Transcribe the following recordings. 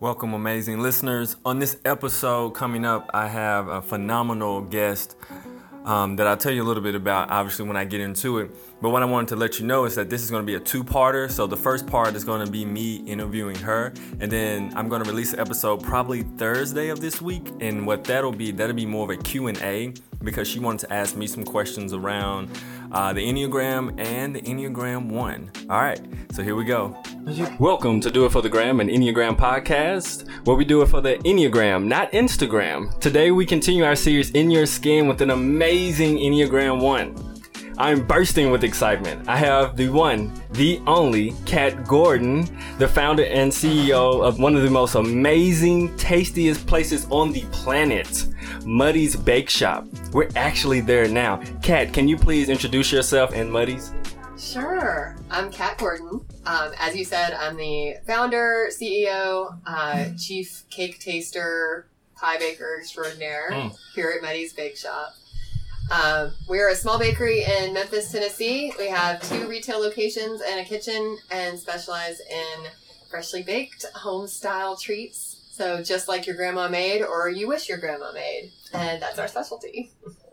Welcome, amazing listeners. On this episode coming up, I have a phenomenal guest um, that I'll tell you a little bit about, obviously, when I get into it. But what I wanted to let you know is that this is going to be a two-parter. So the first part is going to be me interviewing her, and then I'm going to release an episode probably Thursday of this week. And what that'll be, that'll be more of a Q&A because she wanted to ask me some questions around uh, the Enneagram and the Enneagram 1. All right, so here we go. Welcome to Do It for the Gram, an Enneagram podcast, where we do it for the Enneagram, not Instagram. Today we continue our series In Your Skin with an amazing Enneagram 1. I'm bursting with excitement. I have the one, the only, Kat Gordon, the founder and CEO of one of the most amazing, tastiest places on the planet, Muddy's Bake Shop. We're actually there now. Kat, can you please introduce yourself and Muddy's? Sure. I'm Kat Gordon. Um, as you said, I'm the founder, CEO, uh, chief cake taster, pie baker extraordinaire Mm. here at Muddy's Bake Shop. Um, we're a small bakery in Memphis, Tennessee. We have two retail locations and a kitchen and specialize in freshly baked home style treats. So just like your grandma made or you wish your grandma made. And that's our specialty.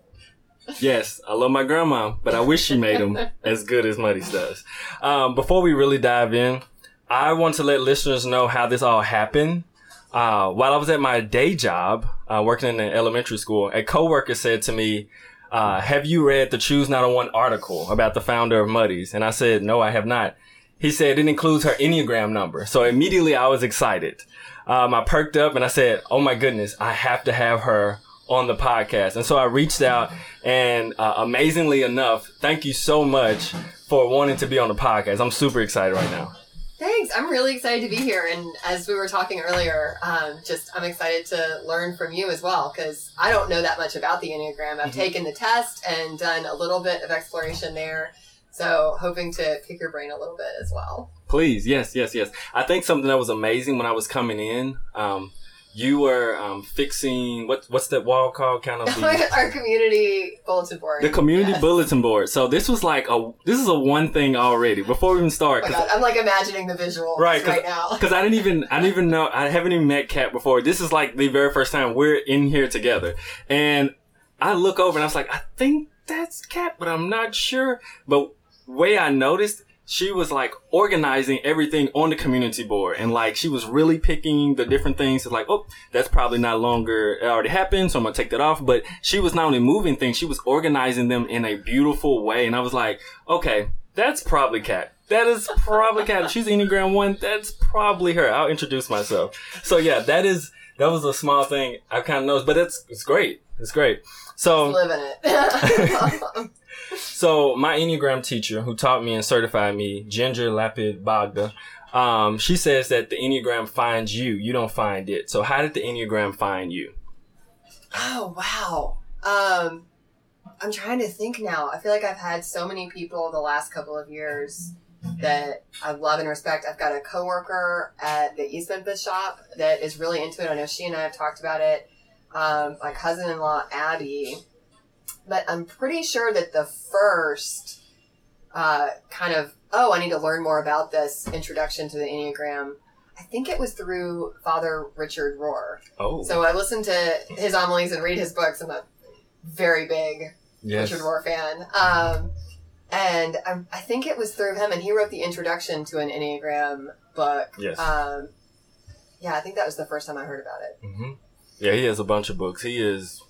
Yes, I love my grandma, but I wish she made them as good as Muddy's does. Um, before we really dive in, I want to let listeners know how this all happened. Uh, while I was at my day job, uh, working in an elementary school, a coworker said to me, uh, have you read the Choose901 article about the founder of Muddy's? And I said, no, I have not. He said it includes her Enneagram number. So immediately I was excited. Um, I perked up and I said, oh my goodness, I have to have her on the podcast. And so I reached out and uh, amazingly enough, thank you so much for wanting to be on the podcast. I'm super excited right now. Thanks. I'm really excited to be here. And as we were talking earlier, um, just I'm excited to learn from you as well because I don't know that much about the Enneagram. I've Mhm. taken the test and done a little bit of exploration there. So hoping to pick your brain a little bit as well. Please, yes, yes, yes. I think something that was amazing when I was coming in, um, you were um, fixing what what's that wall called? Kind of the, Our community bulletin board. the community Yes. bulletin board. So this was like a this is a one thing already before we even start. Oh God, I'm like imagining the visual Right, right, 'cause- now. Because I didn't even, I didn't even know, I haven't even met Kat before. This is like the very first time we're in here together. And I look over and I was like, I think that's Kat, but I'm not sure. But way I noticed, she was like organizing everything on the community board. And like, she was really picking the different things. It's like, oh, that's probably not longer, it already happened. So I'm to take that off. But she was not only moving things, she was organizing them in a beautiful way. And I was like, okay, that's probably Kat That is probably. If She's Enneagram one. That's probably her. I'll introduce myself. So yeah, that is that was a small thing I kind of noticed, but it's it's great. It's great. So Living it. so my Enneagram teacher who taught me and certified me, Ginger Lapid-Bogda, um, she says that the Enneagram finds you. You don't find it. So how did the Enneagram find you? Oh wow. Um I'm trying to think now. I feel like I've had so many people the last couple of years that I love and respect. I've got a coworker at the East Memphis shop that is really into it. I know she and I have talked about it. Um, my cousin-in-law Abby, but I'm pretty sure that the first uh, kind of oh, I need to learn more about this introduction to the Enneagram. I think it was through Father Richard Rohr. Oh, So I listened to his homilies and read his books. I'm a very big yes. Richard Rohr fan. Um, and I, I think it was through him, and he wrote the introduction to an Enneagram book. Yes. Um, yeah, I think that was the first time I heard about it. hmm Yeah, he has a bunch of books. He is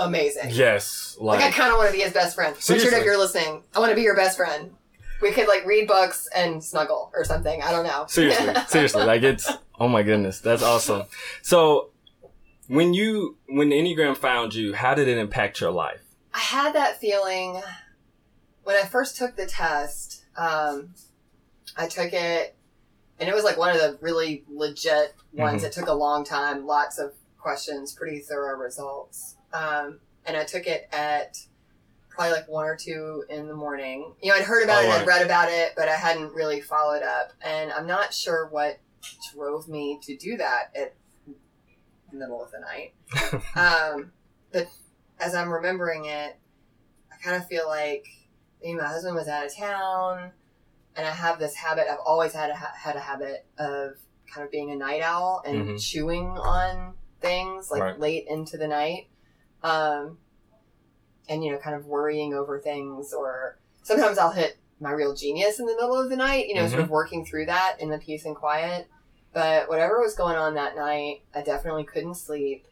Amazing. yes, Like, I kind of want to be his best friend. Richard, Seriously. if you're listening, I want to be your best friend. We could like read books and snuggle or something. I don't know. seriously, seriously, like it's oh my goodness, that's awesome. So when you when Enneagram found you, how did it impact your life? I had that feeling when I first took the test. Um, I took it, and it was like one of the really legit ones. Mhm. It took a long time, lots of questions, pretty thorough results. Um, and I took it at probably like one or two in the morning. You know, I'd heard about Oh, it, I'd read about it, but I hadn't really followed up. And I'm not sure what drove me to do that at the middle of the night. um, but as I'm remembering it, I kind of feel like maybe my husband was out of town, and I have this habit. I've always had a ha- had a habit of kind of being a night owl and Mhm. chewing on things like Right. late into the night. Um, and you know, kind of worrying over things or sometimes I'll hit my real genius in the middle of the night, you know, sort Mhm. of working through that in the peace and quiet. But whatever was going on that night, I definitely couldn't sleep.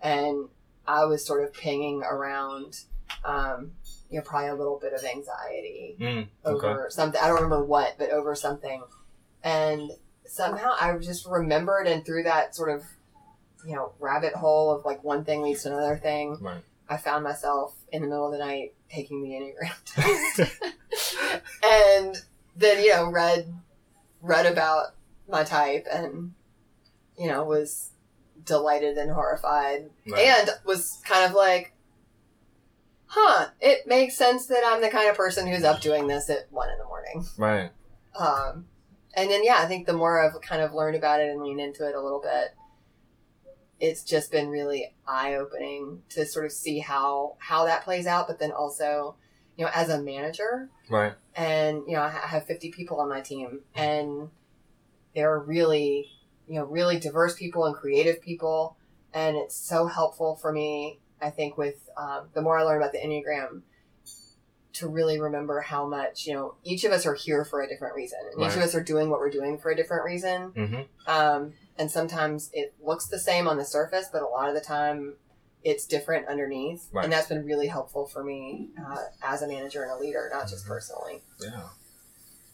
And I was sort of pinging around, um, you know, probably a little bit of anxiety Mm, okay. over something. I don't remember what, but over something. And somehow I just remembered, and through that sort of, you know, rabbit hole of like one thing leads to another thing, Right. I found myself in the middle of the night taking the Enneagram test. and then, you know, read read about my type and, you know, was delighted and horrified Right. and was kind of like, huh, it makes sense that I'm the kind of person who's up doing this at one in the morning. Right. Um, and then, yeah, I think the more I've kind of learned about it and leaned into it a little bit, it's just been really eye opening to sort of see how, how that plays out. But then also, you know, as a manager, Right. and you know I have 50 people on my team and they're really you know really diverse people and creative people and it's so helpful for me i think with um, the more i learn about the enneagram to really remember how much you know each of us are here for a different reason and each of us are doing what we're doing for a different reason Mm-hmm. um, and sometimes it looks the same on the surface but a lot of the time it's different underneath Right. and that's been really helpful for me uh, as a manager and a leader not just Mhm. personally Yeah.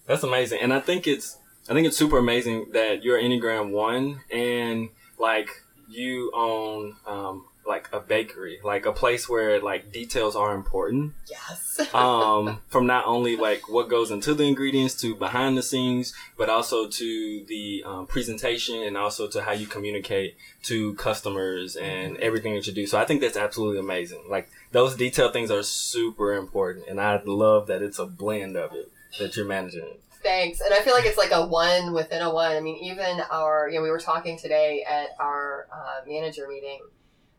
That's amazing. And I think it's I think it's super amazing that you're Enneagram one and like you own um like a bakery, like a place where like details are important. yes Um from not only like what goes into the ingredients to behind the scenes, but also to the um, presentation and also to how you communicate to customers and everything that you do. So I think that's absolutely amazing. Like those detail things are super important and I love that it's a blend of it that you're managing. Thanks. And I feel like it's like a one within a one. I mean, even our, you know, we were talking today at our uh, manager meeting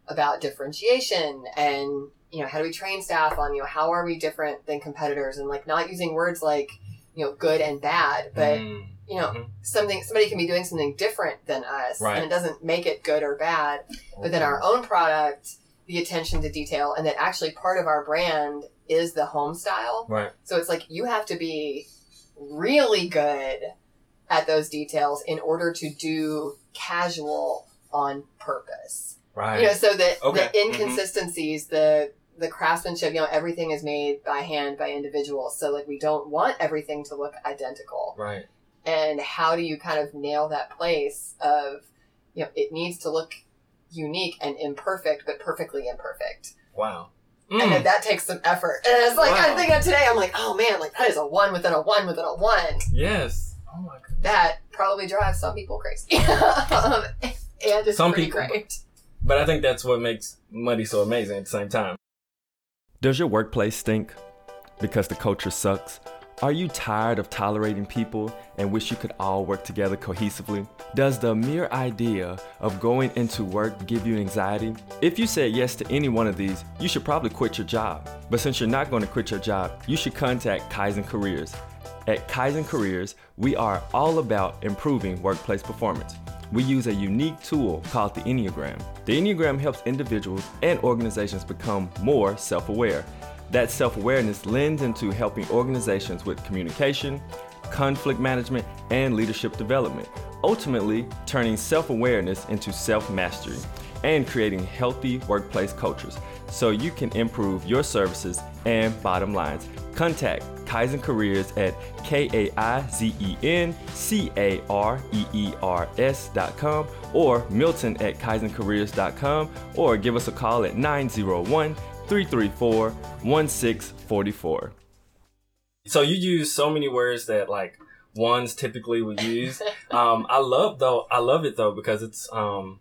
about differentiation and, you know, how do we train staff on, you know, how are we different than competitors and like not using words like, you know, good and bad, but, Mm, you know, mhm. something, somebody can be doing something different than us Right. and it doesn't make it good or bad. But then our own product, the attention to detail, and that actually part of our brand is the home style. right, So it's like you have to be really good at those details in order to do casual on purpose. Right, You know, so that Okay. the inconsistencies, the the craftsmanship, you know, everything is made by hand by individuals. So like we don't want everything to look identical. right, And how do you kind of nail that place of, you know, it needs to look unique and imperfect, but perfectly imperfect. wow. And Mm, then that takes some effort. And it's like, Wow. I'm thinking of today, I'm like, oh man, like that is a one within a one within a one. yes. Oh my god. That probably drives some people crazy. um, and it's Some pretty people- great. But I think that's what makes Muddy's so amazing at the same time. Does your workplace stink? Because the culture sucks? Are you tired of tolerating people and wish you could all work together cohesively? Does the mere idea of going into work give you anxiety? If you said yes to any one of these, you should probably quit your job. But since you're not going to quit your job, you should contact Kaizen Careers. At Kaizen Careers, we are all about improving workplace performance. We use a unique tool called the Enneagram. The Enneagram helps individuals and organizations become more self aware. That self awareness lends into helping organizations with communication, conflict management, and leadership development, ultimately turning self awareness into self mastery and creating healthy workplace cultures so you can improve your services and bottom lines. Contact Kaizen Careers at K A I Z E N C A R E E R S dot com or Milton at KaizenCareers.com or give us a call at 901 334 1644. So you use so many words that like ones typically would use. um, I love though. I love it though because it's. Um,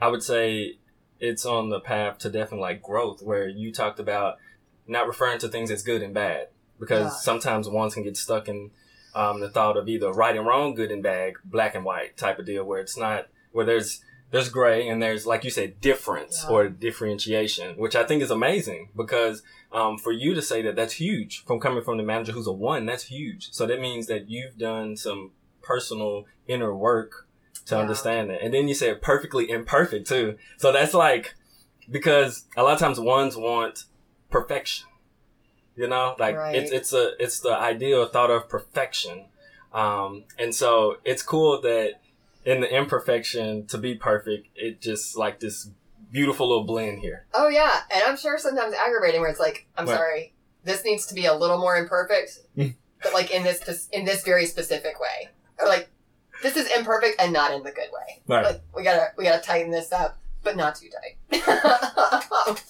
I would say it's on the path to definitely like growth, where you talked about not referring to things as good and bad because Yeah. sometimes ones can get stuck in um, the thought of either right and wrong, good and bad, black and white type of deal, where it's not where there's there's gray and there's like you said difference Yeah. or differentiation, which I think is amazing because um, for you to say that that's huge from coming from the manager who's a one, that's huge. So that means that you've done some personal inner work to understand that. And then you said perfectly imperfect too. So that's like because a lot of times ones want perfection. You know, like Right. it's it's a it's the ideal thought of perfection. Um, and so it's cool that in the imperfection to be perfect, it just like this beautiful little blend here. Oh yeah, and I'm sure sometimes aggravating where it's like, I'm sorry, this needs to be a little more imperfect, Mm. but like in this in this very specific way, or like this is imperfect and not in the good way. Right. Like we gotta we gotta tighten this up, but not too tight.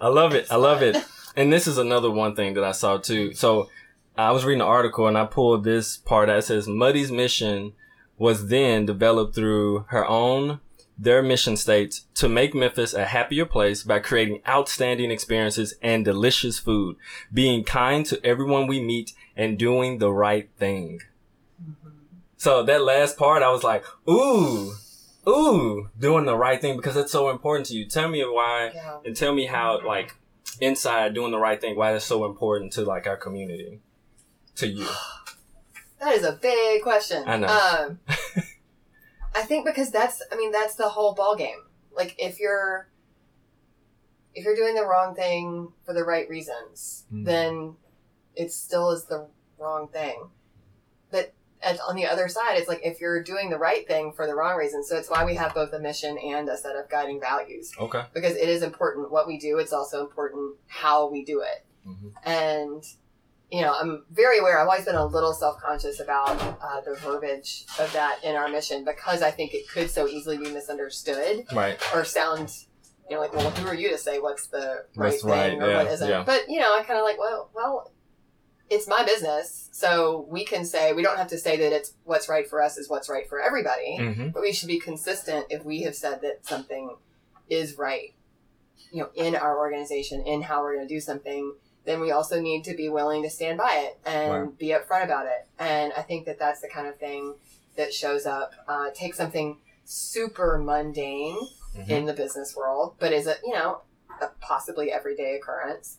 I love it. I love it. And this is another one thing that I saw too. So I was reading an article and I pulled this part that says Muddy's mission was then developed through her own, their mission states to make Memphis a happier place by creating outstanding experiences and delicious food, being kind to everyone we meet and doing the right thing. So that last part, I was like, ooh, ooh, doing the right thing because it's so important to you. Tell me why yeah. and tell me how like inside doing the right thing why that's so important to like our community to you That is a big question. I know. Um, I think because that's, I mean, that's the whole ball game. Like if you're, if you're doing the wrong thing for the right reasons, Mhm. then it still is the wrong thing. And on the other side, it's like if you're doing the right thing for the wrong reasons. So it's why we have both a mission and a set of guiding values okay because it is important what we do. It's also important how we do it. Mhm. And, you know, I'm very aware, I've always been a little self conscious about uh, the verbiage of that in our mission because I think it could so easily be misunderstood right or sound, you know, like, well, who are you to say what's the right thing right, or yeah, what isn't? yeah. But, you know, I kind of like, well, well, it's my business. So we can say, we don't have to say that it's what's right for us is what's right for everybody mm-hmm. but we should be consistent if we have said that something is right you know in our organization in how we're going to do something then we also need to be willing to stand by it and Right. be upfront about it and i think that that's the kind of thing that shows up uh, take something super mundane Mhm. in the business world but is it you know a possibly everyday occurrence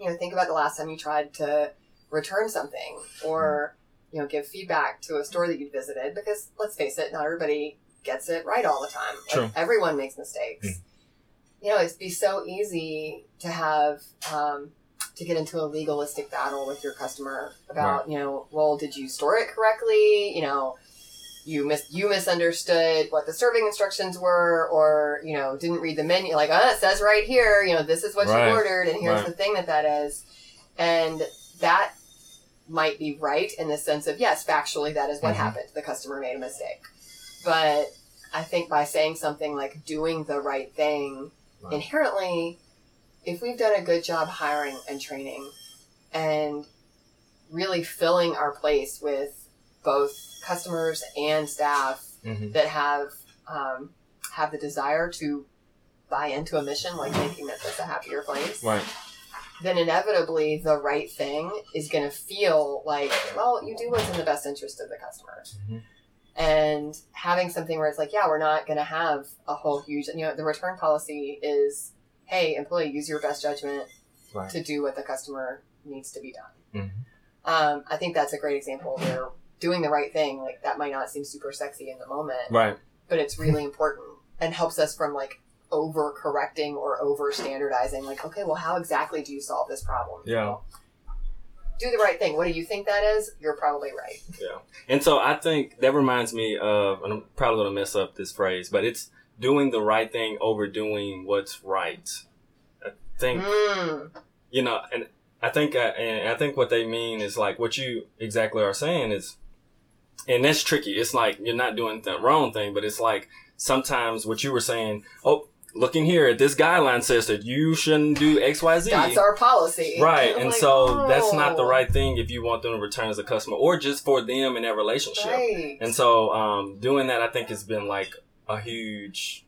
you know think about the last time you tried to return something or you know give feedback to a store that you visited because let's face it not everybody gets it right all the time Like, True. everyone makes mistakes Mm. you know it'd be so easy to have um, to get into a legalistic battle with your customer about you know well did you store it correctly you know you mis- you misunderstood what the serving instructions were or you know didn't read the menu like uh, it says right here you know this is what Right. you ordered and here's Right. the thing that that is and that might be right in the sense of yes factually that is what Mhm. happened the customer made a mistake but i think by saying something like doing the right thing Right. inherently if we've done a good job hiring and training and really filling our place with both customers and staff Mm-hmm. that have um, have the desire to buy into a mission like making this a happier place, right then inevitably the right thing is going to feel like, well, you do what's in the best interest of the customer. Mhm. And having something where it's like, yeah, we're not going to have a whole huge, you know, the return policy is, hey, employee, use your best judgment Right. to do what the customer needs to be done. Mhm. Um, I think that's a great example where doing the right thing, like that might not seem super sexy in the moment, right but it's really important and helps us from like over correcting or over standardizing. Like, okay, well, how exactly do you solve this problem? Yeah. Do the right thing. What do you think that is? You're probably right. Yeah. And so i think that reminds me of and i'm probably going to mess up this phrase but it's doing the right thing over doing what's right i think Mm, you know, and I think, uh, and I think what they mean is like what you exactly are saying is, and that's tricky. It's like you're not doing the wrong thing, but it's like sometimes what you were saying. Oh, looking here, this guideline says that you shouldn't do X, Y, Z. that's our policy. Right, and like, so that's not the oh, right thing if you want them to return as a customer or just for them in that relationship. Right. And so, um, doing that, I think has been like a huge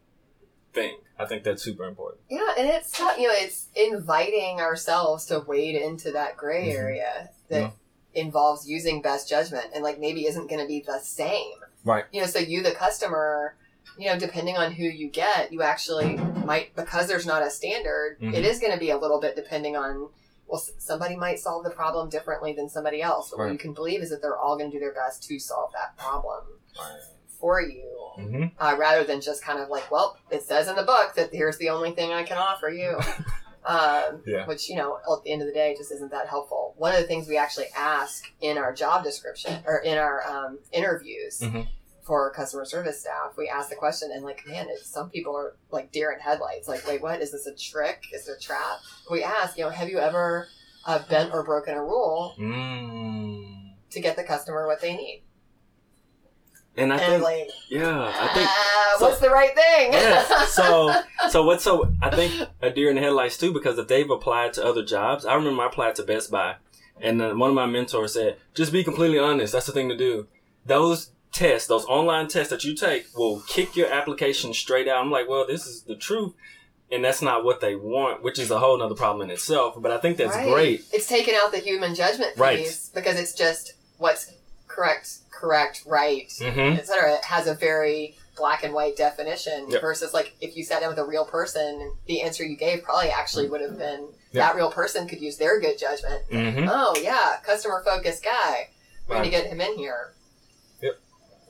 thing. I think that's super important. Yeah, and it's. You know, it's inviting ourselves to wade into that gray Mhm. area that Yeah. involves using best judgment and like maybe isn't going to be the same. Right. You know, so you, the customer, you know, depending on who you get, you actually might because there's not a standard. Mhm. it is going to be a little bit depending on. Well, somebody might solve the problem differently than somebody else, but what Right. you can believe is that they're all going to do their best to solve that problem. for you. Mm-hmm. Uh, rather than just kind of like, well, it says in the book that here's the only thing I can offer you. um, Yeah. Which, you know, at the end of the day, just isn't that helpful. One of the things we actually ask in our job description or in our um, interviews Mhm. For our customer service staff, we ask the question, and like, man, some people are like deer in headlights. Like, wait, what? Is this a trick? Is it a trap? We ask, you know, have you ever uh, bent or broken a rule Mm. to get the customer what they need? And I and think, like, yeah, I think ah, so- what's the right thing? Yes. So, so what's so? I think a deer in the headlights too, because if they've applied to other jobs, I remember I applied to Best Buy, and then one of my mentors said, "Just be completely honest. That's the thing to do." Those tests, those online tests that you take, will kick your application straight out. I'm like, well, this is the truth, and that's not what they want, which is a whole nother problem in itself. But I think that's Right. great. It's taken out the human judgment piece Right. because it's just what's correct, correct, right, Mm-hmm. etc. It has a very black and white definition Yep. versus like if you sat down with a real person, the answer you gave probably actually would have been Yeah. that real person could use their good judgment. Mm-hmm. Oh yeah, customer focused guy. We're Right. gonna get him in here.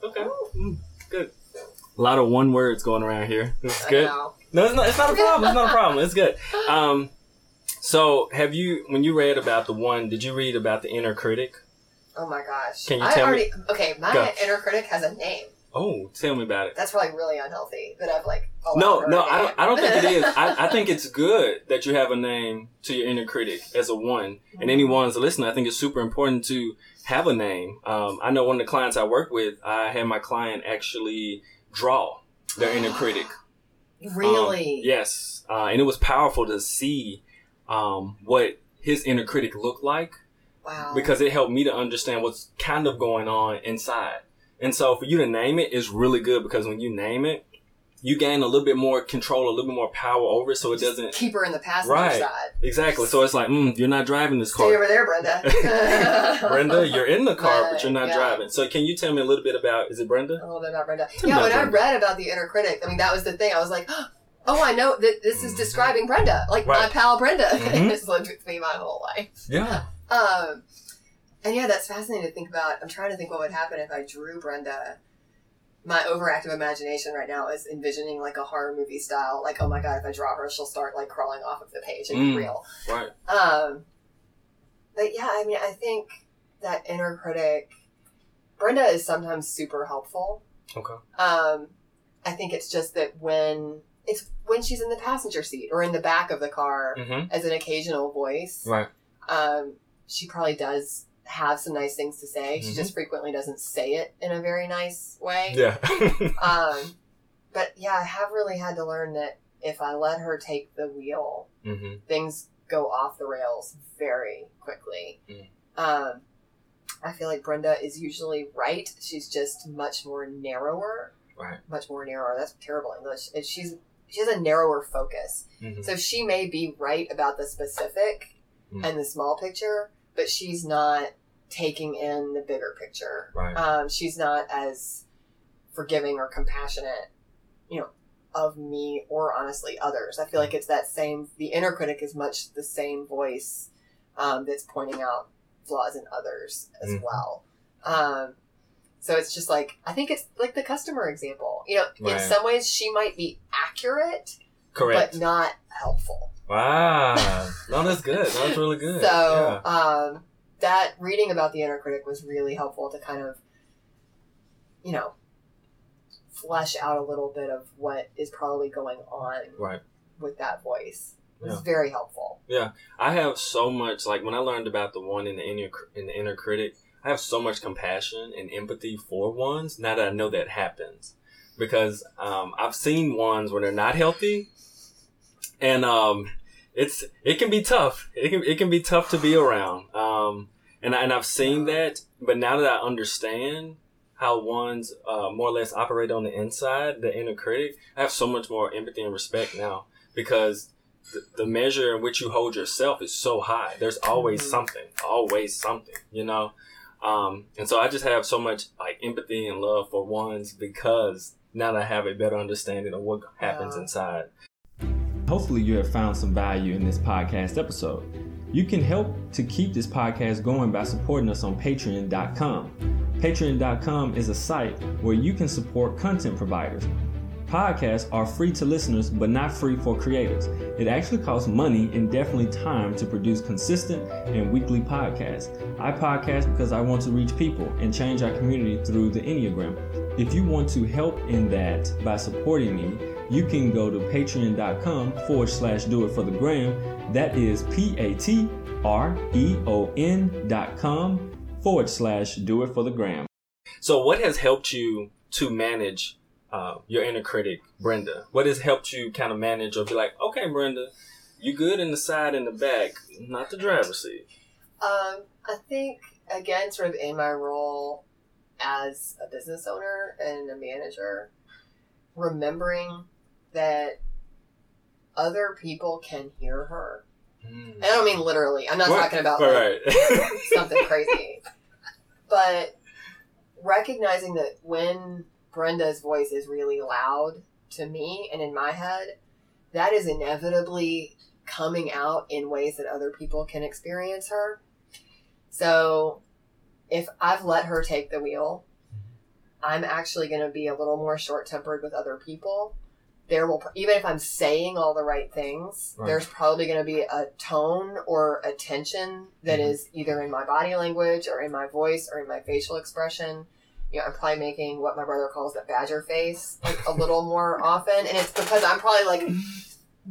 Okay. Mm, Good. A lot of one words going around here. It's good. know. No, it's not. It's not a problem. It's not a problem. It's good. Um, so have you, when you read about the one, did you read about the inner critic? Oh my gosh. Can you I tell me- already okay, my Go. inner critic has a name. Oh, tell me about it. That's probably really unhealthy that I've like No, no, a I don't. I don't think it is. I, I think it's good that you have a name to your inner critic as a one, and anyone's listening. I think it's super important to have a name. Um, I know one of the clients I work with, I had my client actually draw their inner critic. really? Um, yes, uh, and it was powerful to see um, what his inner critic looked like Wow. because it helped me to understand what's kind of going on inside. And so for you to name it is really good because when you name it, you gain a little bit more control, a little bit more power over it, so it doesn't keep her in the passenger Right. side. exactly. So it's like, mm, you're not driving this car. Stay over there, Brenda. Brenda. You're in the car, but Right, you're not yeah. driving. So can you tell me a little bit about? Is it Brenda? a little bit about Brenda. Tell Yeah, when I read about the inner critic, I mean, that was the thing. I was like, oh, I know that this is describing Brenda, like my Mm-hmm. Pal Brenda. Mhm. it's lived with me my whole life. Yeah. Um, and yeah, that's fascinating to think about. I'm trying to think what would happen if I drew Brenda. My overactive imagination right now is envisioning like a horror movie style, like, oh my god, if I draw her, she'll start like crawling off of the page and be Mm. real. Right. Um, but yeah, I mean, I think that inner critic, Brenda is sometimes super helpful. Okay. Um, I think it's just that when it's when she's in the passenger seat or in the back of the car Mm-hmm. as an occasional voice, Right. um, she probably does have some nice things to say. She Mhm. just frequently doesn't say it in a very nice way. Yeah. Um, but yeah, I have really had to learn that if I let her take the wheel, mm-hmm. things go off the rails very quickly. Mm. Um, I feel like Brenda is usually right. She's just much more narrower. Right. Much more narrower. That's terrible English. And She's she has a narrower focus. Mm-hmm. So she may be right about the specific Mm. and the small picture, but she's not taking in the bigger picture. Right. Um, she's not as forgiving or compassionate, you know, of me or honestly others. I feel like it's that same. The inner critic is much the same voice um, that's pointing out flaws in others as Mhm. well. Um, so it's just like I think it's like the customer example. You know, in some ways she might be accurate, Correct. but not helpful. Wow. No, that's good. That's really good. So um, that reading about the inner critic was really helpful to kind of, you know, flesh out a little bit of what is probably going on Right. with that voice. It was Yeah. very helpful. Yeah, I have so much like when I learned about the one in the inner in the inner critic, I have so much compassion and empathy for ones now that I know that happens because um, I've seen ones where they're not healthy, and um, it's it can be tough. It can it can be tough to be around. Um, and I, and I've seen that, but now that I understand how ones uh, more or less operate on the inside, the inner critic, I have so much more empathy and respect now because the, the measure in which you hold yourself is so high. There's always Mhm. something, always something, you know? Um, and so I just have so much like empathy and love for ones because now that I have a better understanding of what happens Yeah. inside. Hopefully you have found some value in this podcast episode. You can help to keep this podcast going by supporting us on patreon.com. Patreon.com is a site where you can support content providers. Podcasts are free to listeners, but not free for creators. It actually costs money and definitely time to produce consistent and weekly podcasts. I podcast because I want to reach people and change our community through the Enneagram. If you want to help in that by supporting me, you can go to patreon.com forward slash do it for the gram. That is P A T R E O N dot com forward slash do it for the gram. So, what has helped you to manage uh, your inner critic, Brenda? What has helped you kind of manage or be like, okay, Brenda, you're good in the side and the back, not the driver's seat? Um, I think again, sort of in my role as a business owner and a manager, remembering that other people can hear her. Mm. I don't mean literally. I'm not what? talking about like, right. something crazy. But recognizing that when Brenda's voice is really loud to me and in my head, that is inevitably coming out in ways that other people can experience her. So if I've let her take the wheel, I'm actually going to be a little more short tempered with other people. There will, even if I'm saying all the right things, right. there's probably going to be a tone or a tension that mm-hmm. is either in my body language or in my voice or in my facial expression you know, I'm probably making what my brother calls the badger face like a little more often, and it's because I'm probably like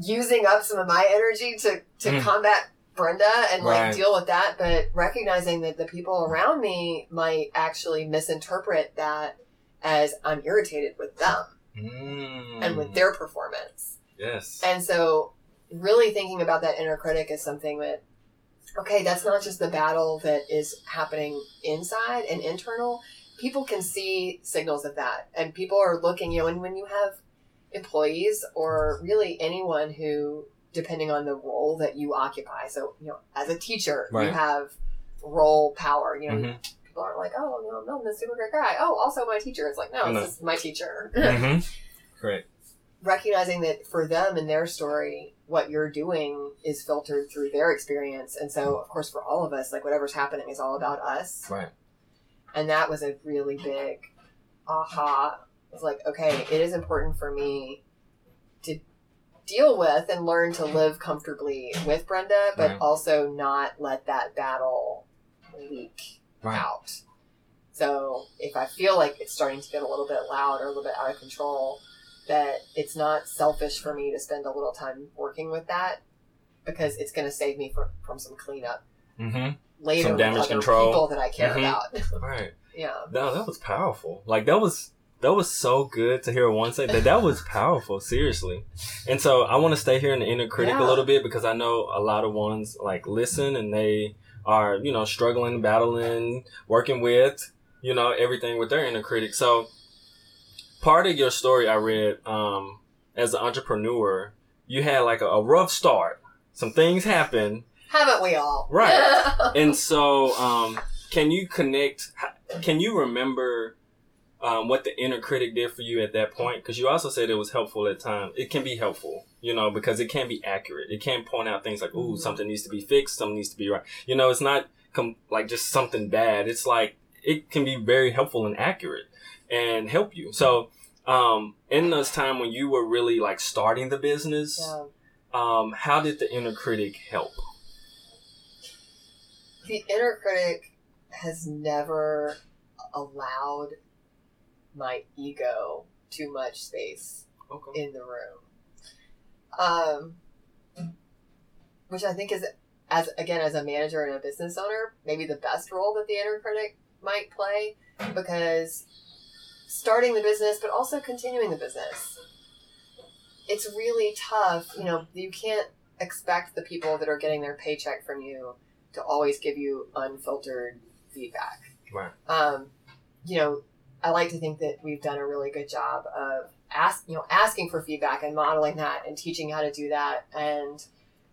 using up some of my energy to to mm. combat Brenda and like deal with that, but recognizing that the people around me might actually misinterpret that as I'm irritated with them mm. and with their performance. Yes. And so really thinking about that inner critic is something that okay, that's not just the battle that is happening inside and internal people can see signals of that and people are looking you know and when you have employees or really anyone who depending on the role that you occupy so you know as a teacher right. you have role power you know mm-hmm. People are like oh no Milton's a super great guy oh also my teacher it's like no, no. this is my teacher mm-hmm. great recognizing that for them and their story what you're doing is filtered through their experience and so of course for all of us like whatever's happening is all about us right and that was a really big aha. It's like, okay, it is important for me to deal with and learn to live comfortably with Brenda, but right. also not let that battle leak right. out. So if I feel like it's starting to get a little bit loud or a little bit out of control, that it's not selfish for me to spend a little time working with that because it's going to save me from, from some cleanup. Mm-hmm later some damage control people that I care mm-hmm. about. right. Yeah. No, that was powerful. Like that was that was so good to hear one say that. That was powerful, seriously. And so I want to stay here in the inner critic yeah. a little bit because I know a lot of ones like listen and they are you know struggling, battling, working with you know everything with their inner critic. So part of your story I read um, as an entrepreneur, you had like a, a rough start. Some things happened haven't we all? Right. and so, um, can you connect? Can you remember um, what the inner critic did for you at that point? Because you also said it was helpful at times. It can be helpful, you know, because it can be accurate. It can point out things like, "Ooh, mm-hmm. something needs to be fixed. Something needs to be right." You know, it's not com- like just something bad. It's like it can be very helpful and accurate and help you. So, um, in this time when you were really like starting the business, yeah. um, how did the inner critic help? the inner critic has never allowed my ego too much space okay. in the room. Um, which I think is, as again, as a manager and a business owner, maybe the best role that the inner critic might play because starting the business, but also continuing the business. It's really tough. You know, you can't expect the people that are getting their paycheck from you to always give you unfiltered feedback. Right. Um, you know, I like to think that we've done a really good job of ask, you know, asking for feedback and modeling that and teaching how to do that. And,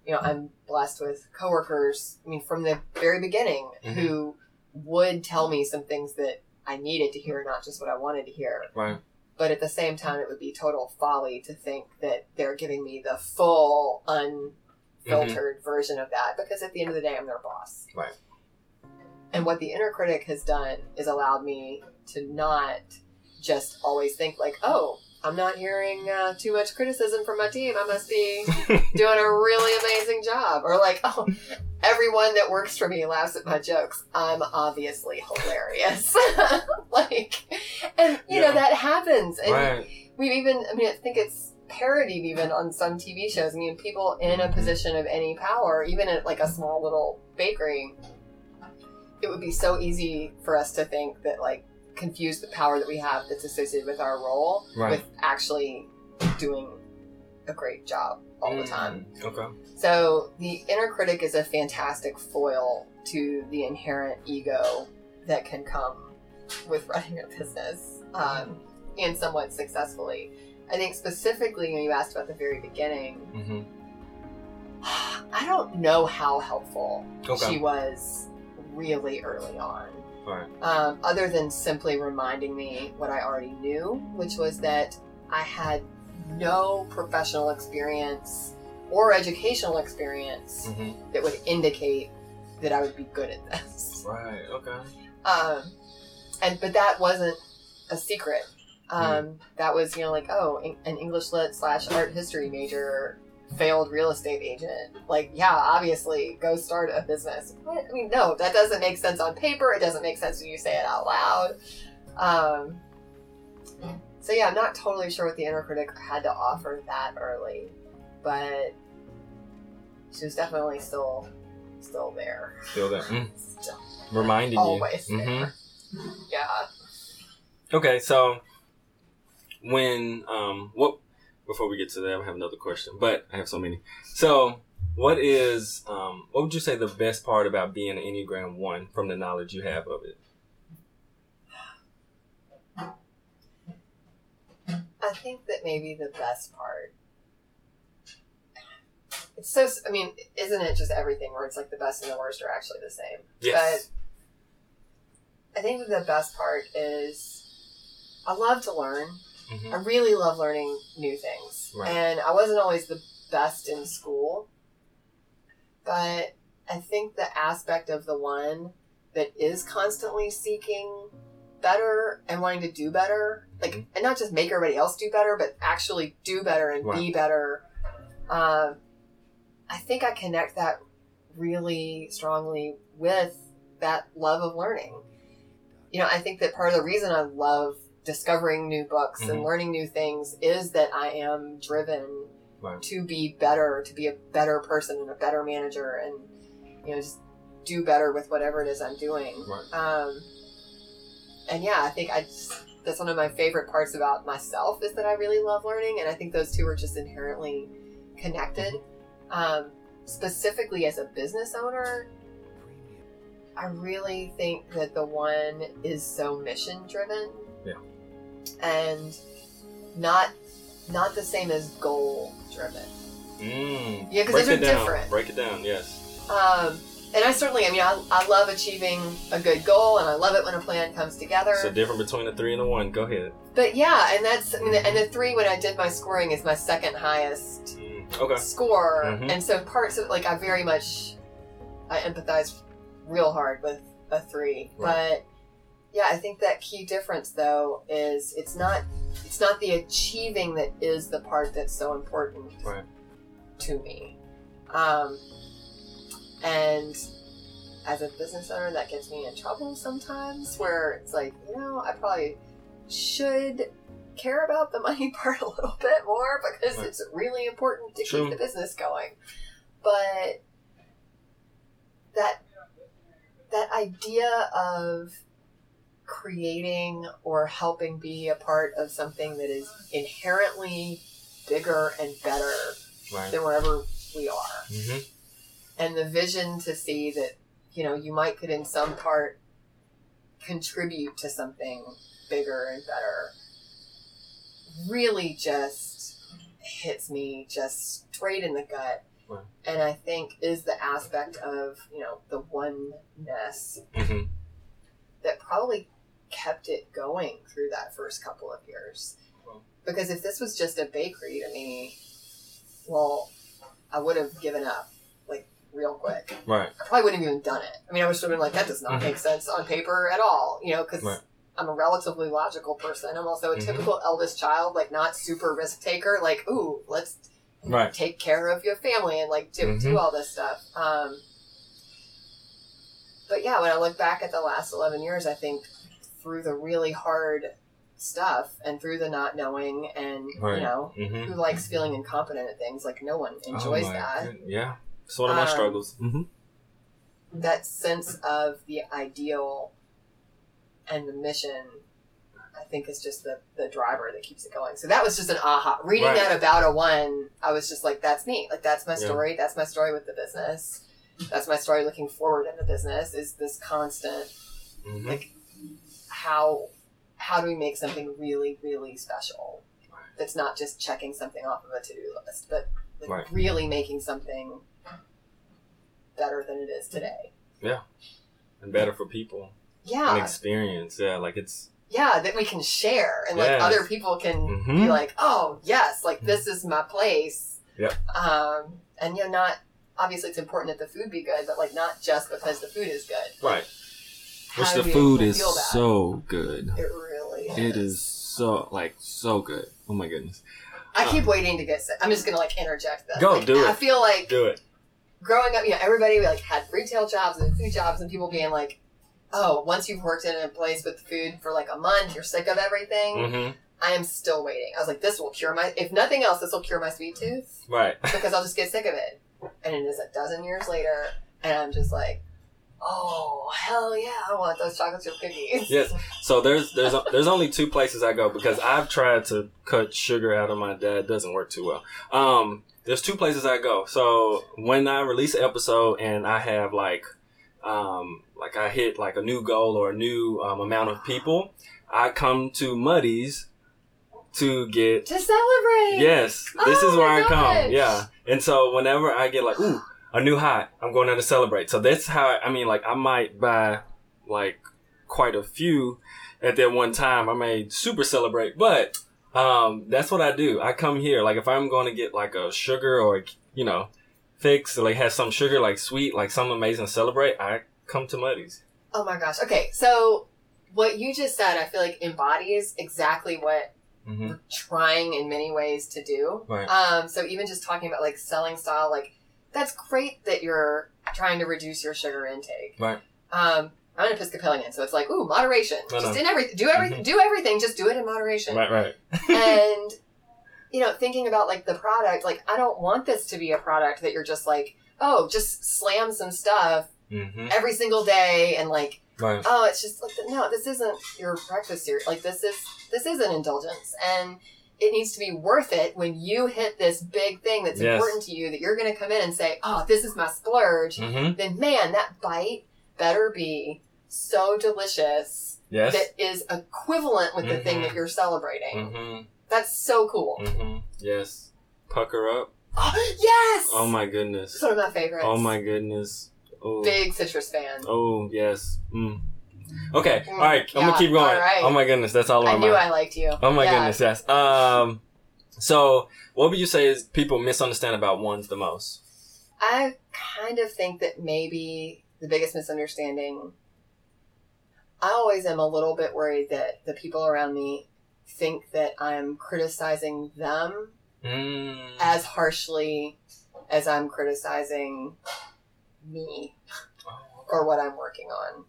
you know, I'm blessed with coworkers, I mean, from the very beginning mm-hmm. who would tell me some things that I needed to hear, not just what I wanted to hear. Right. But at the same time, it would be total folly to think that they're giving me the full, un filtered version of that because at the end of the day, I'm their boss. Right. And what the inner critic has done is allowed me to not just always think like, oh, I'm not hearing uh, too much criticism from my team. I must be doing a really amazing job. Or like, oh, everyone that works for me laughs at my jokes. I'm obviously hilarious. like, and you Yeah. know that happens. And right. we've even, I mean, I think it's parodied even on some TV shows. I mean, people in a position of any power, even at like a small little bakery, it would be so easy for us to think that like confuse the power that we have that's associated with our role Right. with actually doing a great job all the time. Mm, Okay. So the inner critic is a fantastic foil to the inherent ego that can come with running a business um, and somewhat successfully. I think specifically when you asked about the very beginning, hmm I don't know how helpful Okay. she was really early on. Right. Um, other than simply reminding me what I already knew, which was that I had no professional experience or educational experience hmm that would indicate that I would be good at this. Right. Okay. Um, and but that wasn't a secret. Um, That was you know like oh an English lit slash art history major failed real estate agent. Like yeah, obviously go start a business. What? I mean no, that doesn't make sense on paper. It doesn't make sense when you say it out loud. Um, so yeah, I'm not totally sure what the inner critic had to offer that early, but she was definitely still still there. Feel that. Mm. Still Reminding always you. Mhm. there. Yeah. Okay, so when um what before we get to that, I have another question, but I have so many. So what is um what would you say the best part about being an Enneagram one from the knowledge you have of it? I think that maybe the best part. It's so. I mean, isn't it just everything where it's like the best and the worst are actually the same? Yes. I think that the best part is I love to learn. Mhm. I really love learning new things. Right. And I wasn't always the best in school, but I think the aspect of the one that is constantly seeking better and wanting to do better, like, Mhm. and not just make everybody else do better, but actually do better and be better. Um, I think I connect that really strongly with that love of learning. You know, I think that part of the reason I love discovering new books and Mhm. learning new things is that I am driven Right. to be better, to be a better person and a better manager, and you know, just do better with whatever it is I'm doing. Right. Um, and yeah, I think I just, that's one of my favorite parts about myself is that I really love learning, and I think those two are just inherently connected. Um, specifically as a business owner, I really think that the one is so mission driven. Yeah. And not not the same as goal driven. Mm. Yeah, 'cause Break those are down. different. Break it down, yes. Um, and I certainly, I mean, I, I love achieving a good goal, and I love it when a plan comes together. So different between a three and a one. Go ahead. but yeah, and that's, I mean, and the three when I did my scoring is my second highest Mm. Okay. score, Mhm. and so parts of like I very much I empathize real hard with a three, but yeah, I think that key difference though is it's not it's not the achieving that is the part that's so important Right. to me, um, and as a business owner, that gets me in trouble sometimes. Where it's like, you know, I probably should care about the money part a little bit more because Right. it's really important to True. keep the business going. But that that idea of creating or helping be a part of something that is inherently bigger and better Right. than wherever we are hmm and the vision to see that you know you might could in some part contribute to something bigger and better really just hits me just straight in the gut Right. and i think is the aspect of you know the oneness hmm that probably kept it going through that first couple of years. Because if this was just a bakery to me, well, I would have given up like real quick. Right. I probably wouldn't have even done it. I mean, I would have been like, that does not Mhm. make sense on paper at all, you know, because Right. I'm a relatively logical person. I'm also a Mhm. typical eldest child, like not super risk taker. Like, ooh, let's Right. take care of your family and like do, do Mhm. all this stuff. Um, but yeah, when I look back at the last 11 years, I think through the really hard stuff and through the not knowing and, Right. you know, Mm-hmm. who likes feeling incompetent at things? Like, no one enjoys that. Yeah. It's one of my Um, struggles. Mm-hmm. That sense of the ideal and the mission. I think is just the, the driver that keeps it going. So that was just an aha. Reading Right. that about a one, I was just like, that's me. Like that's my Yeah. story. That's my story with the business. That's my story looking forward in the business is this constant Mm-hmm. like how how do we make something really, really special? That's not just checking something off of a to do list, but like Right. really making something better than it is today. Yeah and better for people. An Yeah. experience. Yeah. Like it's. Yeah, that we can share and like Yes. other people can Mhm. be like, oh yes, like this is my place. yeah Um, and you know, not obviously it's important that the food be good, but like not just because the food is good. Right. Which the food is so good. It really is. It is so like so good. Oh my goodness. I keep waiting to get sick. I'm just gonna like interject this. Go, Like, do it. I feel like Do it. growing up, you know, everybody like had retail jobs and food jobs, and people being like, "Oh, once you've worked in a place with food for like a month, you're sick of everything." Mm-hmm. I am still waiting. I was like, "This will cure my. If nothing else, this will cure my sweet tooth Right. because I'll just get sick of it." And it is a dozen years later, and I'm just like, "Oh hell yeah, I want those chocolate chip cookies." Yes. So there's there's there's only two places I go because I've tried to cut sugar out of my diet. It doesn't work too well. Um, there's two places I go. So when I release an episode and I have like um like I hit like a new goal or a new um, amount of people, I come to Muddy's to get To celebrate. Yes, this Oh is where I come. Yeah, and so whenever I get like, ooh, a new high, I'm going there to celebrate. So that's how I, mean, like I might buy like quite a few at that one time. I may super celebrate, but um, that's what I do. I come here like if I'm going to get like a sugar or you know fix like has some sugar like sweet like some amazing celebrate. I come to Muddy's. Oh my gosh. Okay, so what you just said, I feel like embodies exactly what Mm-hmm. we're trying in many ways to do. Right. Um, so even just talking about like selling style, like that's great that you're trying to reduce your sugar intake. Right. Um, I'm an Episcopalian, so it's like, ooh, moderation. Just know. in everything, do everything, do everything, just do it in moderation. Right. Right. and you know, thinking about like the product, like I don't want this to be a product that you're just like, oh, just slam some stuff Mm-hmm. every single day and like Right. oh it's just like no this isn't your breakfast cereal like this is this is an indulgence and it needs to be worth it when you hit this big thing that's Yes. important to you that you're going to come in and say oh this is my splurge Mm-hmm. then man that bite better be so delicious Yes. that is equivalent with the thing that you're celebrating Mm-hmm. that's so cool Mm-hmm. Yes. Pucker up. oh, yes Oh my goodness. it's one of my favorites Oh my goodness. Oh. big citrus fan Oh yes. Mm. Okay. Mm, All right. I'm yeah, gonna keep going. all right. Oh my goodness. That's all i on knew my. i liked you Oh my Yeah. goodness. Yes. Um. So, what would you say is people misunderstand about ones the most? I kind of think that maybe the biggest misunderstanding. I always am a little bit worried that the people around me think that I'm criticizing them Mm. as harshly as I'm criticizing me Oh, or what I'm working on.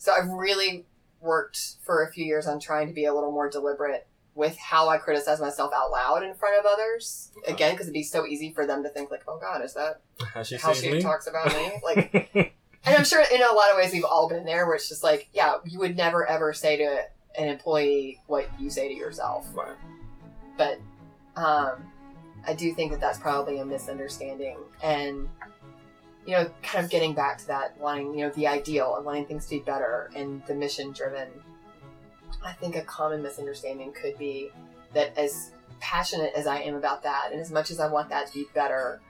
So I've really worked for a few years on trying to be a little more deliberate with how I criticize myself out loud in front of others. Okay. Again, because it'd be so easy for them to think like, "Oh God, is that How she how she talks about me?" Like, and I'm sure in a lot of ways we've all been there, where it's just like, yeah, you would never ever say to an employee what you say to yourself, right. but um, I do think that that's probably a misunderstanding, and you know, kind of getting back to that wanting, you know, the ideal and wanting things to be better and the mission driven. I think a common misunderstanding could be that as passionate as I am about that, and as much as I want that to be better.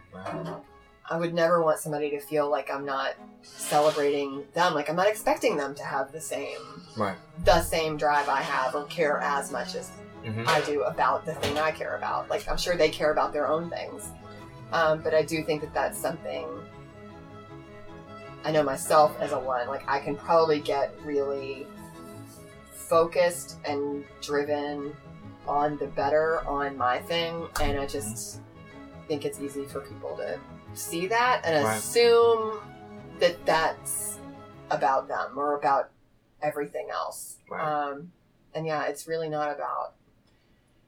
I would never want somebody to feel like I'm not celebrating them. Like I'm not expecting them to have the same Right. the same drive I have or care as much as Mhm. I do about the thing I care about. Like I'm sure they care about their own things. Um, but I do think that that's something I know myself as a one. Like I can probably get really focused and driven on the better on my thing, and I just think it's easy for people to see that and Right. assume that that's about them or about everything else. Right. Um, and yeah, it's really not about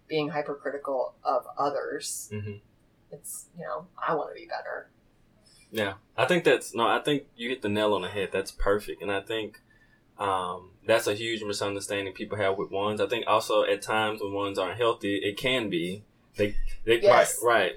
being hypercritical of others. hmm It's you know I want to be better. Yeah, I think that's no. I think you hit the nail on the head. That's perfect, and I think um, that's a huge misunderstanding people have with ones. I think also at times when ones aren't healthy, it can be they, they Yes. right right.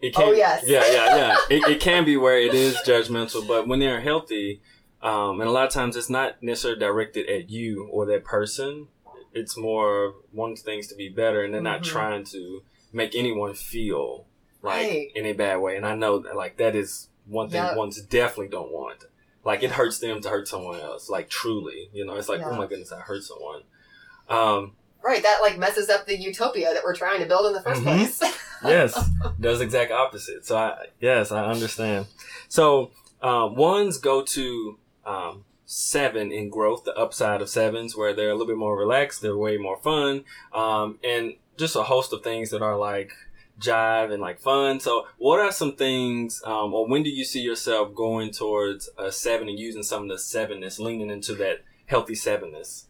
It- can, Oh, yes. yeah, yeah, yeah. it, it can be where it is judgmental, but when they're healthy, um, and a lot of times it's not necessarily directed at you or that person. It's more wanting things to be better, and they're not Mhm. trying to make anyone feel like Right. in a bad way. And I know that like that is one thing Yeah. ones definitely don't want. Like it hurts them to hurt someone else. Like truly, you know, it's like Yeah. oh my goodness, I hurt someone. Um, Right, that like messes up the utopia that we're trying to build in the 1st Mhm. place. yes, does exact opposite. So I yes, I understand. So uh, ones go to um, seven in growth, the upside of sevens, where they're a little bit more relaxed, they're way more fun, um, and just a host of things that are like jive and like fun. So, what are some things, um, or when do you see yourself going towards a seven and using some of the sevenness, leaning into that healthy sevenness?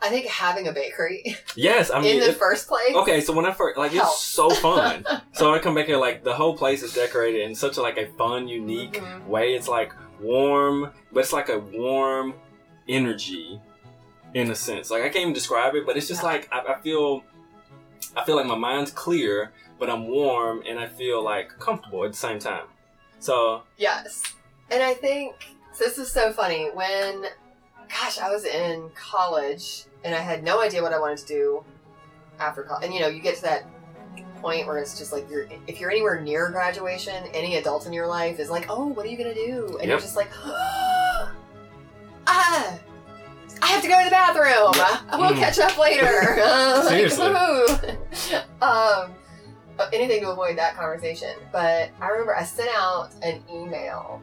I think having a bakery Yes, I mean, in the it- first place. Okay, so when I first like it's so fun. so I come back here like the whole place is decorated in such a like a fun, unique Mhm. way. It's like warm, but it's like a warm energy in a sense. Like I can't even describe it, but it's just Yeah. like I, I feel I feel like my mind's clear, but I'm warm and I feel like comfortable at the same time. So Yes. And I think this is so funny. When gosh, I was in college and I had no idea what I wanted to do after college. And you know, you get to that point where it's just like you're if you're anywhere near graduation, any adult in your life is like, "Oh, what are you going to do?" And you're just like, "Ah, I have to go to the bathroom. We'll Mm. catch up later." Seriously. um anything to avoid that conversation. But I remember I sent out an email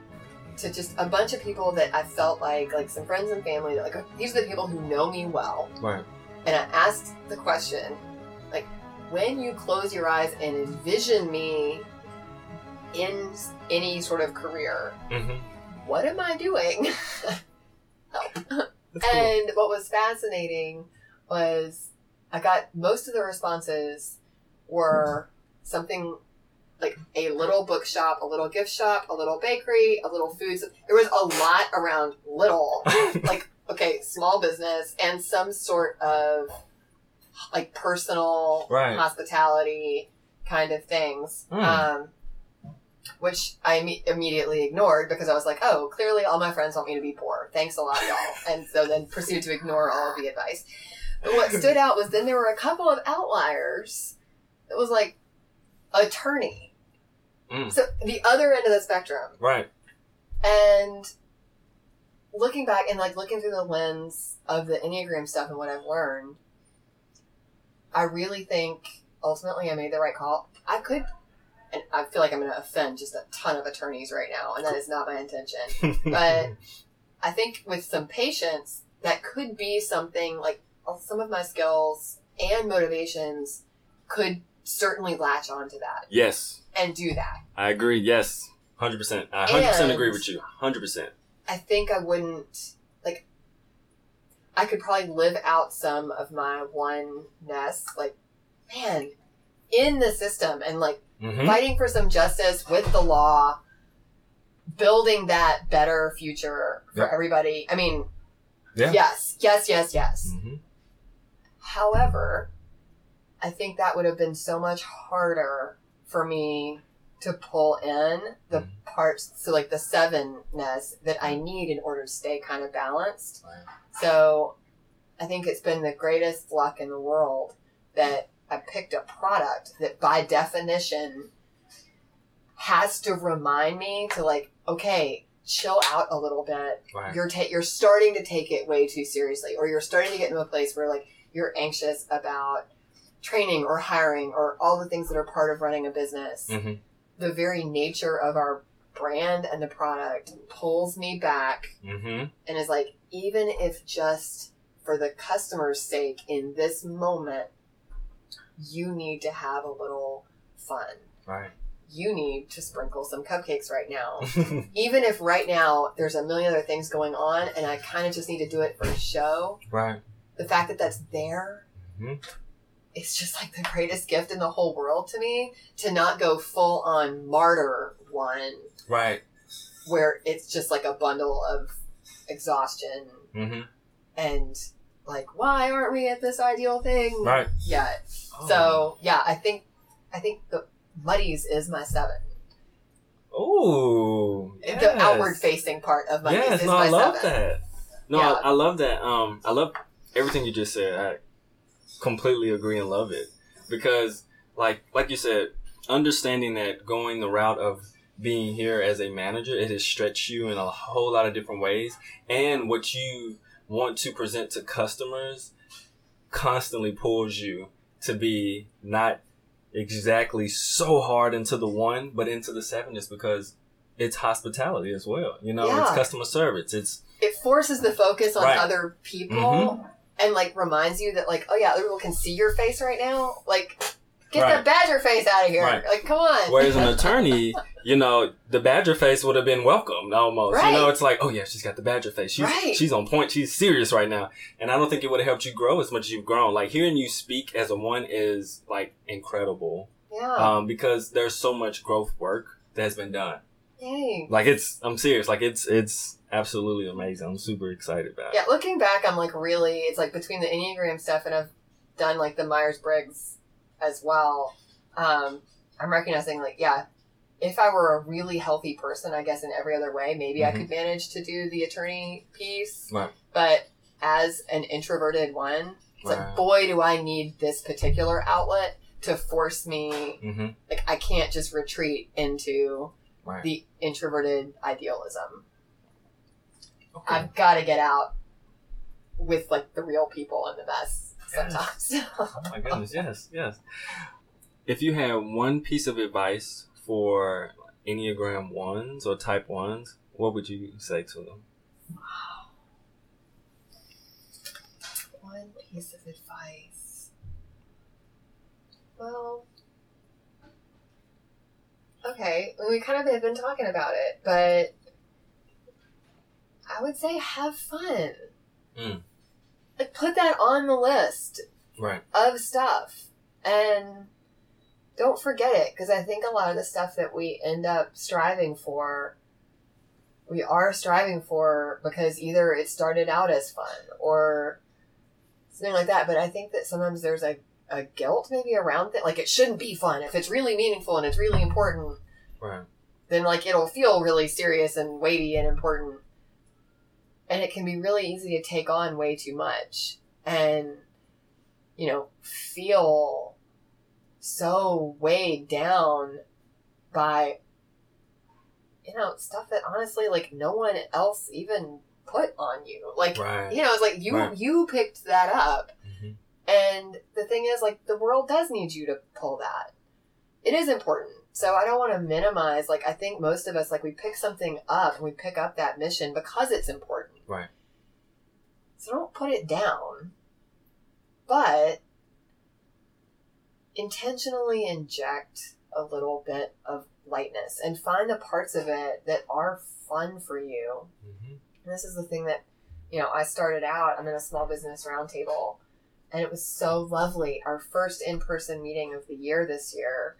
to just a bunch of people that I felt like, like some friends and family, that like these are the people who know me well. right. And I asked the question, like, when you close your eyes and envision me in any sort of career, Mm-hmm. what am I doing? And what was fascinating was I got most of the responses were something like a little bookshop, a little gift shop, a little bakery, a little food. There was a lot around little, like okay, small business and some sort of like personal Right. hospitality kind of things. Mm. Um, which I imme- immediately ignored because I was like, oh, clearly all my friends want me to be poor. Thanks a lot, y'all. and so then proceeded to ignore all of the advice. But what stood out was then there were a couple of outliers. It was like attorney. Mm. So the other end of the spectrum. right. And looking back and like looking through the lens of the Enneagram stuff and what I've learned, I really think ultimately I made the right call. I could, and I feel like I'm going to offend just a ton of attorneys right now, and that is not my intention. But I think with some patience, that could be something like some of my skills and motivations could certainly latch onto that yes, and do that. I agree. Yes, hundred percent. I hundred percent agree with you. Hundred percent. I think I wouldn't like. I could probably live out some of my oneness, like, man, in the system and like Mm-hmm. fighting for some justice with the law, building that better future for everybody. I mean, Yeah. yes, yes, yes, yes. Mm-hmm. However, I think that would have been so much harder for me to pull in the Mhm. parts, so like the sevenness that I need in order to stay kind of balanced. Right. So I think it's been the greatest luck in the world that I picked a product that by definition has to remind me to like, okay, chill out a little bit Right. you're ta- you're starting to take it way too seriously or you're starting to get into a place where like you're anxious about training or hiring or all the things that are part of running a business, Mhm. the very nature of our brand and the product pulls me back Mm-hmm. and is like, even if just for the customer's sake in this moment, you need to have a little fun. Right. You need to sprinkle some cupcakes right now. even if right now there's a million other things going on and I kind of just need to do it for a show, right. the fact that that's there Mhm. it's just like the greatest gift in the whole world to me to not go full on martyr one Right. where it's just like a bundle of exhaustion Mm-hmm. and like why aren't we at this ideal thing Right. yet Oh. so yeah i think i think the Muddy's is my seven Oh. Yes. the outward facing part of Muddy's Yes. is No, my I love seven that. No, Yeah. I, I love that. Um, I love everything you just said. I completely agree and love it because, like, like you said, understanding that going the route of being here as a manager, it has stretched you in a whole lot of different ways, and what you want to present to customers constantly pulls you to be not exactly so hard into the one, but into the seven, is because it's hospitality as well. You know, it's customer service. It's it forces the focus on Right. other people Mhm. and like reminds you that like oh yeah other people can see your face right now like get Right. that badger face out of here Right. like come on Whereas an attorney, you know, the badger face would have been welcomed almost. Right. You know, it's like, oh yeah, she's got the badger face. She's Right. she's on point. She's serious right now. And I don't think it would have helped you grow as much as you've grown. Like hearing you speak as a one is like incredible. yeah Um, because there's so much growth work that has been done. Dang. Like it's I'm serious. Like it's it's absolutely amazing. I'm super excited about it. yeah looking back i'm like really it's like between the enneagram stuff and i've done like the myers-briggs as well um i'm recognizing like yeah if i were a really healthy person i guess in every other way maybe i Mhm. could manage to do the attorney piece Right. but as an introverted one it's like boy do i need this particular outlet to force me Mm-hmm. like i can't just retreat into Right. the introverted idealism Okay. i've got to get out with like the real people and the mess sometimes Oh my goodness, yes, yes. If you had one piece of advice for Enneagram ones or type ones, what would you say to them? one piece of advice well okay we kind of have been talking about it but i would say have fun Mm. Like put that on the list Right. of stuff and don't forget it because I think a lot of the stuff that we end up striving for, we are striving for because either it started out as fun or something like that. But I think that sometimes there's a, a guilt maybe around it. Like it shouldn't be fun. If it's really meaningful and it's really important, Right. then like it'll feel really serious and weighty and important. And it can be really easy to take on way too much and, you know, feel so weighed down by, you know, stuff that honestly, like, no one else even put on you. Like, Right. you know, it's like you Right. you picked that up. Mhm. And the thing is, like, the world does need you to pull that. It is important. So I don't want to minimize, like, I think most of us, like, we pick something up and we pick up that mission because it's important. Right. So don't put it down. But intentionally inject a little bit of lightness and find the parts of it that are fun for you. Mhm. And this is the thing that, you know, I started out, I'm in a small business roundtable, and it was so lovely. Our first in person meeting of the year this year,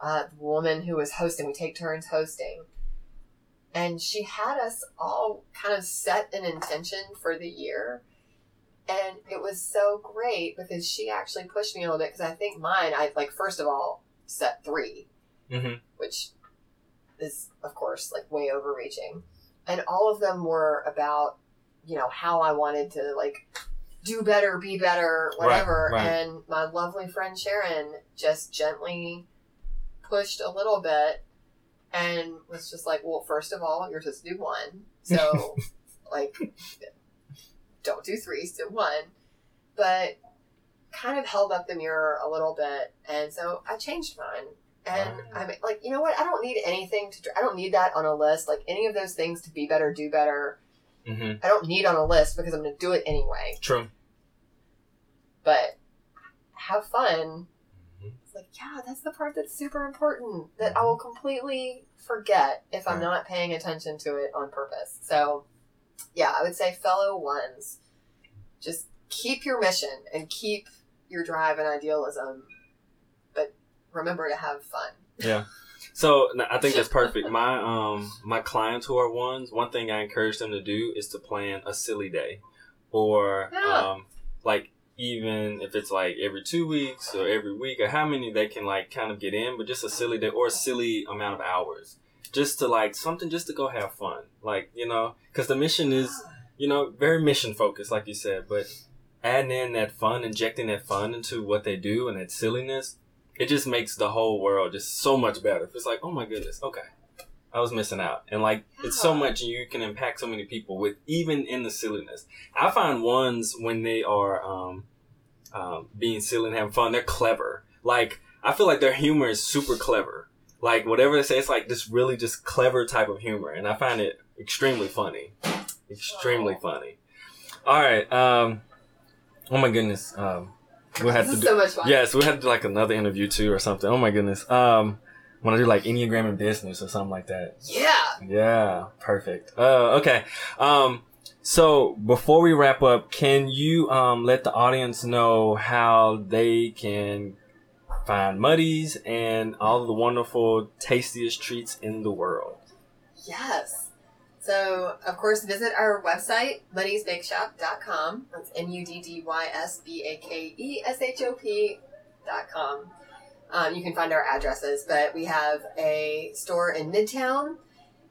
uh, the woman who was hosting, we take turns hosting, and she had us all kind of set an intention for the year. And it was so great because she actually pushed me a little bit because I think mine, I like, first of all, set three Mhm. which is of course like way overreaching and all of them were about you know how i wanted to like do better be better whatever right. and my lovely friend sharon just gently pushed a little bit and was just like well first of all you're supposed to do one so like don't do three do one but kind of held up the mirror a little bit, and so I changed mine. And I'm like, you know what? I don't need anything to. I don't need that on a list. Like any of those things to be better, do better. Mm-hmm. I don't need on a list because I'm going to do it anyway. True. But have fun. Yeah, that's the part that's super important that I will completely forget if I'm not paying attention to it on purpose. So, yeah, I would say, fellow ones, just keep your mission and keep your drive and idealism, but remember to have fun. Yeah. So I think that's perfect. My um my clients who are ones, one thing I encourage them to do is to plan a silly day, or Yeah. um like even if it's like every two weeks or every week or how many they can like kind of get in, but just a silly day or a silly amount of hours, just to like something just to go have fun, like you know, because the mission is you know very mission focused, like you said, but adding in that fun, injecting that fun into what they do and that silliness it just makes the whole world just so much better. It's like, oh my goodness, okay, I was missing out, and like it's so much you can impact so many people with even in the silliness. I find ones when they are um, um, being silly and having fun, they're clever. Like I feel like their humor is super clever. Like whatever they say, it's like this really just clever type of humor, and I find it extremely funny, extremely funny. All right, um, oh my goodness, um, we'll have This to is do. so much fun. Yes, we had to do like another interview too or something. Oh my goodness. Um, want to do like Enneagram in business or something like that. Yeah. Yeah, perfect. Uh, okay. Um, so before we wrap up, can you um let the audience know how they can find Muddy's and all the wonderful, tastiest treats in the world? Yes. So, of course, visit our website, muddiesbakeshop.com. That's M U D D Y S B A K E S H O P.com. Um, you can find our addresses, but we have a store in Midtown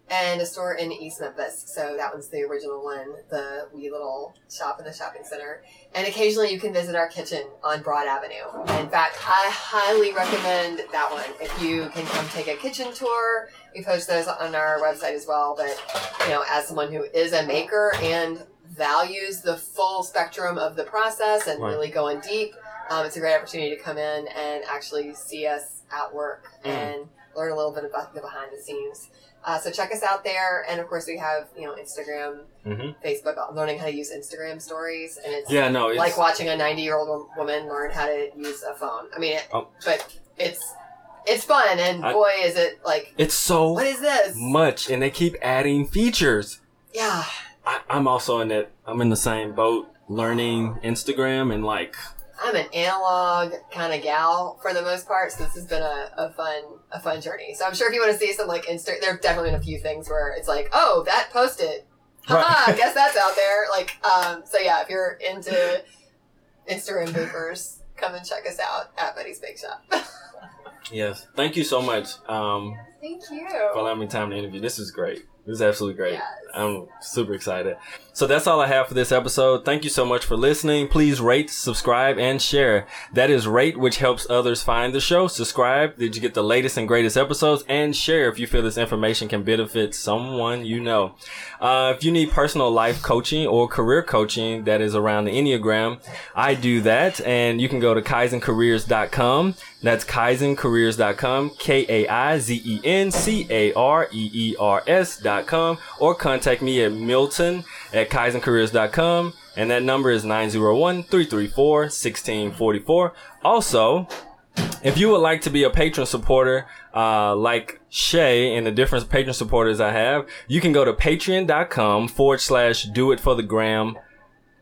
and a store in East Memphis. So that one's the original one, the wee little shop in the shopping center. And occasionally you can visit our kitchen on Broad Avenue. In fact, I highly recommend that one. If you can come take a kitchen tour, we post those on our website as well. But, you know, as someone who is a maker and values the full spectrum of the process and Right. really going deep, um, it's a great opportunity to come in and actually see us at work Mm. and learn a little bit about the behind the scenes. Uh, so check us out there, and of course we have you know Instagram, Mm-hmm. Facebook. Learning how to use Instagram stories, and it's Yeah, no, it's like watching a 90 year old woman learn how to use a phone. I mean, it, Oh. but it's it's fun, and I- boy, is it like it's so what is this? much, and they keep adding features. Yeah, I, I'm also in it. I'm in the same boat, learning Instagram and like I'm an analog kind of gal for the most part, so this has been a, a fun a fun journey. So I'm sure if you want to see some like Insta, there have definitely been a few things where it's like, oh, that posted. Haha, I guess that's out there. Like, um, so yeah, if you're into Instagram boopers, come and check us out at Muddy's Bake Shop. yes. Thank you so much um, Thank you. for allowing me time to interview. This is great. This is absolutely great. Yes. I'm super excited. So that's all I have for this episode. Thank you so much for listening. Please rate, subscribe, and share. That is rate, which helps others find the show. Subscribe, did you get the latest and greatest episodes? And share if you feel this information can benefit someone you know. Uh, if you need personal life coaching or career coaching that is around the Enneagram, I do that. And you can go to kaizencareers.com. That's kaizencareers.com, K-A-I-Z-E-N-C-A-R-E-E-R-S dot com, or contact me at milton at kaizencareers.com. And that number is 901-334-1644. Also, if you would like to be a patron supporter, uh, like Shay and the different patron supporters I have, you can go to patreon.com forward slash do it for the gram.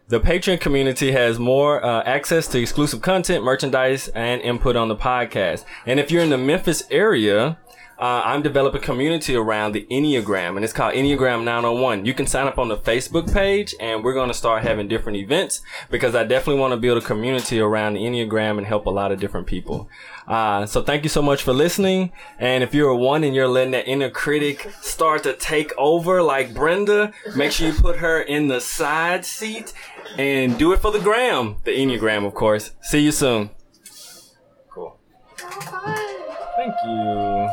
The Patreon community has more uh, access to exclusive content, merchandise, and input on the podcast. And if you're in the Memphis area, uh, I'm developing a community around the Enneagram, and it's called Enneagram 901. You can sign up on the Facebook page, and we're going to start having different events because I definitely want to build a community around the Enneagram and help a lot of different people. Uh, so thank you so much for listening. And if you're a one and you're letting that inner critic start to take over like Brenda, make sure you put her in the side seat and do it for the gram, the Enneagram, of course. See you soon. Cool. Thank you.